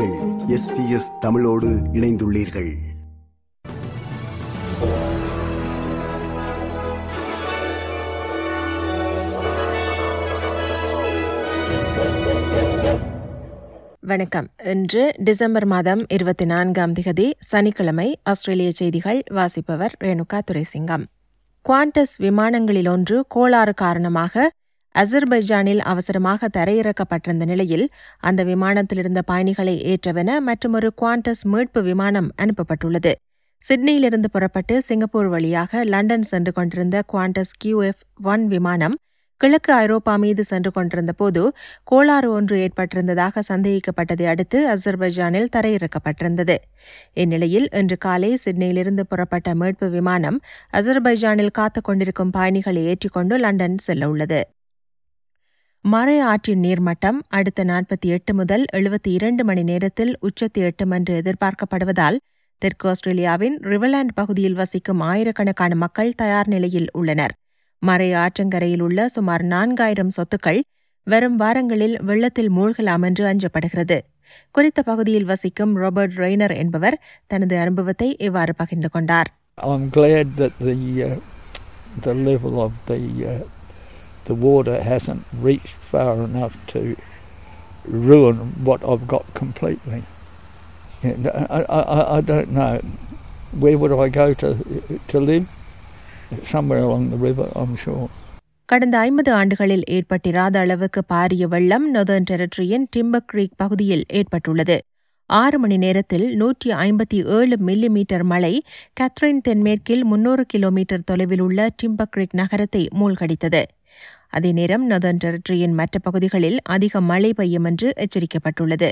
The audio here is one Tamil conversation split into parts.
நீங்கள் எஸ் தமிழோடு இணைந்துள்ளீர்கள். வணக்கம். இன்று டிசம்பர் மாதம் இருபத்தி நான்காம் திகதி சனிக்கிழமை ஆஸ்திரேலிய செய்திகள் வாசிப்பவர் ரேணுகா துரைசிங்கம். குவாண்டஸ் விமானங்களில் ஒன்று கோளாறு காரணமாக அசர்பைஜானில் அவசரமாக தரையிறக்கப்பட்டிருந்த நிலையில் அந்த விமானத்திலிருந்த பயணிகளை ஏற்றவென மற்றொரு குவாண்டஸ் மீட்பு விமானம் அனுப்பப்பட்டுள்ளது. சிட்னியிலிருந்து புறப்பட்டு சிங்கப்பூர் வழியாக லண்டன் சென்று கொண்டிருந்த குவாண்டஸ் கியூஎஃப் ஒன் விமானம் கிழக்கு ஐரோப்பா மீது சென்று கொண்டிருந்த போது கோளாறு ஒன்று ஏற்பட்டிருந்ததாக சந்தேகிக்கப்பட்டதை அடுத்து அசர்பைஜானில் தரையிறக்கப்பட்டிருந்தது. இந்நிலையில் இன்று காலை சிட்னியிலிருந்து புறப்பட்ட மீட்பு விமானம் அசர்பைஜானில் காத்துக் கொண்டிருக்கும் பயணிகளை ஏற்றிக்கொண்டு லண்டன் செல்ல உள்ளது மறை ஆற்றின் நீர்மட்டம் அடுத்த நாற்பத்தி எட்டு முதல் எழுபத்தி இரண்டு மணி நேரத்தில் உச்சத்தை எட்டும் என்று எதிர்பார்க்கப்படுவதால் தெற்கு ஆஸ்திரேலியாவின் ரிவர்லாண்ட் பகுதியில் வசிக்கும் ஆயிரக்கணக்கான மக்கள் தயார் நிலையில் உள்ளனர். மறை ஆற்றங்கரையில் உள்ள சுமார் நான்காயிரம் சொத்துக்கள் வரும் வாரங்களில் வெள்ளத்தில் மூழ்கலாம் என்று அஞ்சப்படுகிறது. குறித்த பகுதியில் வசிக்கும் ராபர்ட் ரெய்னர் என்பவர் தனது அனுபவத்தை இவ்வாறு பகிர்ந்து கொண்டார். I'm glad that the uh, the level of the uh, the water hasn't reached far enough to ruin what I've got completely. And I, I, I- don't know where would I go to to live. Somewhere along the river, I'm sure. கடந்த ஐம்பது ஆண்டுகளில் ஏற்பட்டிராத அளவுக்கு பாரிய வெள்ளம் நொதர்ன் டெரிட்டரியின் டிம்பர் கிரீக் பகுதியில் ஏற்பட்டுள்ளது ஆறு மணி நேரத்தில் நூற்றி ஐம்பத்தி ஏழு மில்லி மீட்டர் மழை கத்ரின் தென்மேற்கில் முன்னூறு கிலோமீட்டர் தொலைவில் உள்ள டிம்பர் கிரீக் நகரத்தை மூழ்கடித்தது அதே நேரம் நொதர்ன் டெரிட்டரியின் மற்ற பகுதிகளில் அதிக மழை பெய்யும் என்று எச்சரிக்கப்பட்டுள்ளது.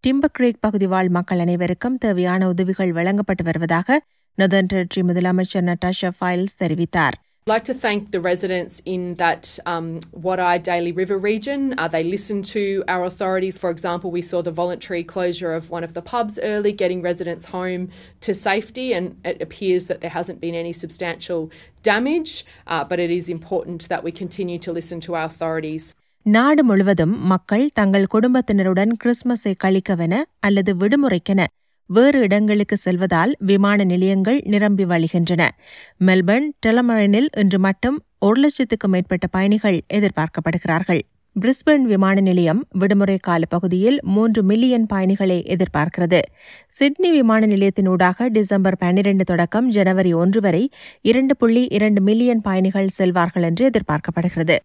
டிம்பர் கிரீக் பகுதி வாழ் மக்கள் அனைவருக்கும் தேவையான உதவிகள் வழங்கப்பட்டு வருவதாக நொதர்ன் டெரிட்டரி முதலமைச்சர் நட்டாஷா ஃபைல்ஸ் தெரிவித்தார். I'd like to thank the residents in that um, Wadeye Daily River region. Uh, they listened to our authorities. For example, we saw the voluntary closure of one of the pubs early, getting residents home to safety, and it appears that there hasn't been any substantial damage. Uh, but it is important that we continue to listen to our authorities. நாடு முழுவதும் மக்கள் தங்கள் குடும்பத்தினருடன் கிறிஸ்துமஸை கழிக்கவென அல்லது விடுமுறைக்கென வேறு இடங்களுக்கு செல்வதால் விமான நிலையங்கள் நிரம்பி வழிகின்றன. மெல்பர்ன் டெலமரனில் இன்று மட்டும் ஒரு லட்சத்துக்கும் மேற்பட்ட பயணிகள் எதிர்பார்க்கப்படுகிறார்கள். பிரிஸ்பர்ன் விமான நிலையம் விடுமுறை கால பகுதியில் மூன்று மில்லியன் பயணிகளை எதிர்பார்க்கிறது. சிட்னி விமான நிலையத்தினூடாக டிசம்பர் பன்னிரண்டு தொடக்கம் ஜனவரி ஒன்று வரை இரண்டு புள்ளி இரண்டு மில்லியன் பயணிகள் செல்வார்கள் என்று எதிர்பார்க்கப்படுகிறது.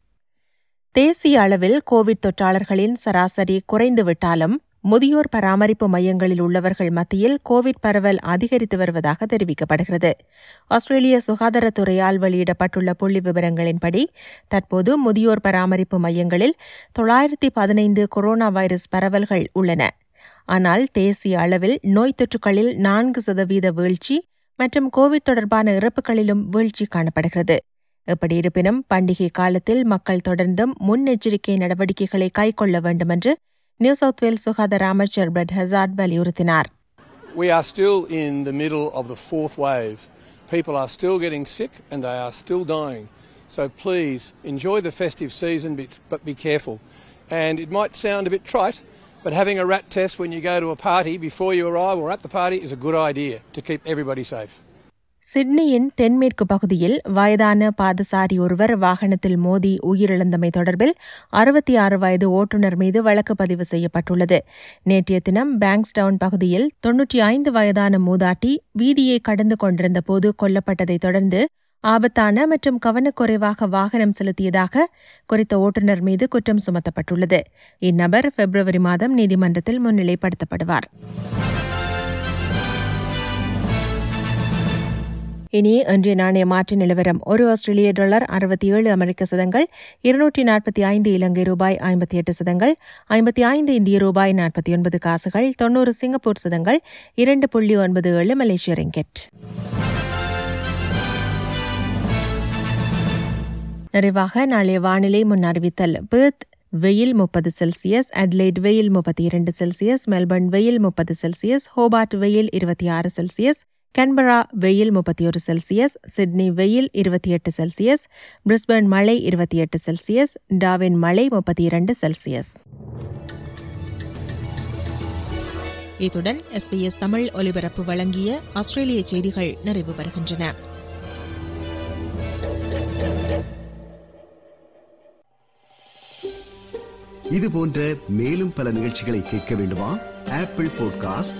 தேசிய அளவில் கோவிட் தொற்றாளர்களின் சராசரி குறைந்துவிட்டாலும் முதியோர் பராமரிப்பு மையங்களில் உள்ளவர்கள் மத்தியில் கோவிட் பரவல் அதிகரித்து வருவதாக தெரிவிக்கப்படுகிறது. ஆஸ்திரேலிய சுகாதாரத்துறையால் வெளியிடப்பட்டுள்ள புள்ளி விவரங்களின்படி தற்போது முதியோர் பராமரிப்பு மையங்களில் தொள்ளாயிரத்தி பதினைந்து கொரோனா வைரஸ் பரவல்கள் உள்ளன. ஆனால் தேசிய அளவில் நோய் தொற்றுகளில் நான்கு சதவீத வீழ்ச்சி மற்றும் கோவிட் தொடர்பான இறப்புகளிலும் வீழ்ச்சி காணப்படுகிறது. எப்படியிருப்பினும் பண்டிகை காலத்தில் மக்கள் தொடர்ந்தும் முன்னெச்சரிக்கை நடவடிக்கைகளை கைக்கொள்ள வேண்டும் என்று நியூ சவுத் வேல்ஸ் சுகாதார அமைச்சர் பிரெட் ஹசார்ட் வலியுறுத்தினார் We are still in the middle of the fourth wave. People are still getting sick and they are still dying. So please enjoy the festive season, but- but be careful. And it might sound a bit trite, but having a rat test when you go to a party before you arrive or at the party is a good idea to keep everybody safe. சிட்னியின் தென்மேற்கு பகுதியில் வயதான பாதசாரி ஒருவர் வாகனத்தில் மோதி உயிரிழந்தமை தொடர்பில் அறுபத்தி ஆறு வயது ஓட்டுநர் மீது வழக்கு பதிவு செய்யப்பட்டுள்ளது. நேற்றைய தினம் பேங்க்ஸ்டவுன் பகுதியில் தொன்னூற்றி ஐந்து வயதான மூதாட்டி வீதியை கடந்து கொண்டிருந்த போது கொல்லப்பட்டதை தொடர்ந்து ஆபத்தான மற்றும் கவனக்குறைவாக வாகனம் செலுத்தியதாக குறித்த ஓட்டுநர் மீது குற்றம் சுமத்தப்பட்டுள்ளது. இந்நபர் பிப்ரவரி மாதம் நீதிமன்றத்தில் முன்னிலைப்படுத்தப்படுவார். இனி இன்றைய நாணய மாற்று நிலவரம். ஒரு ஆஸ்திரேலிய டாலர் அறுபத்தி ஏழு அமெரிக்க சதங்கள் இருநூற்றி நாற்பத்தி ஐந்து இலங்கை ரூபாய் ஐம்பத்தி எட்டு சதங்கள் ஐம்பத்தி ஐந்து இந்திய ரூபாய் நாற்பத்தி ஒன்பது காசுகள் தொன்னூறு சிங்கப்பூர் சதங்கள் இரண்டு புள்ளி ஒன்பது ஏழு மலேசிய ரிங்கெட். நிறைவாக நாளைய வானிலை முன் அறிவித்தல். பேர்த் வெயில் முப்பது செல்சியஸ் அட்லைட் வெயில் முப்பத்தி இரண்டு செல்சியஸ் மெல்பர்ன் வெயில் முப்பது செல்சியஸ் ஹோபார்ட் வெயில் இருபத்தி ஆறு செல்சியஸ் கன்பரா வெயில் முப்பத்தி ஒரு செல்சியஸ் சிட்னி வெயில் இருபத்தி எட்டு செல்சியஸ் பிரிஸ்பர்ன் மழை இருபத்தி எட்டு செல்சியஸ் டாவின் மழை முப்பத்தி இரண்டு செல்சியஸ் இத்துடன் எஸ்பிஎஸ் தமிழ் ஒலிபரப்பு வழங்கிய ஆஸ்திரேலிய செய்திகள் நிறைவு பெறுகின்றன. இது போன்ற மேலும் பல நிகழ்ச்சிகளை கேட்க வேண்டுமா? Apple podcast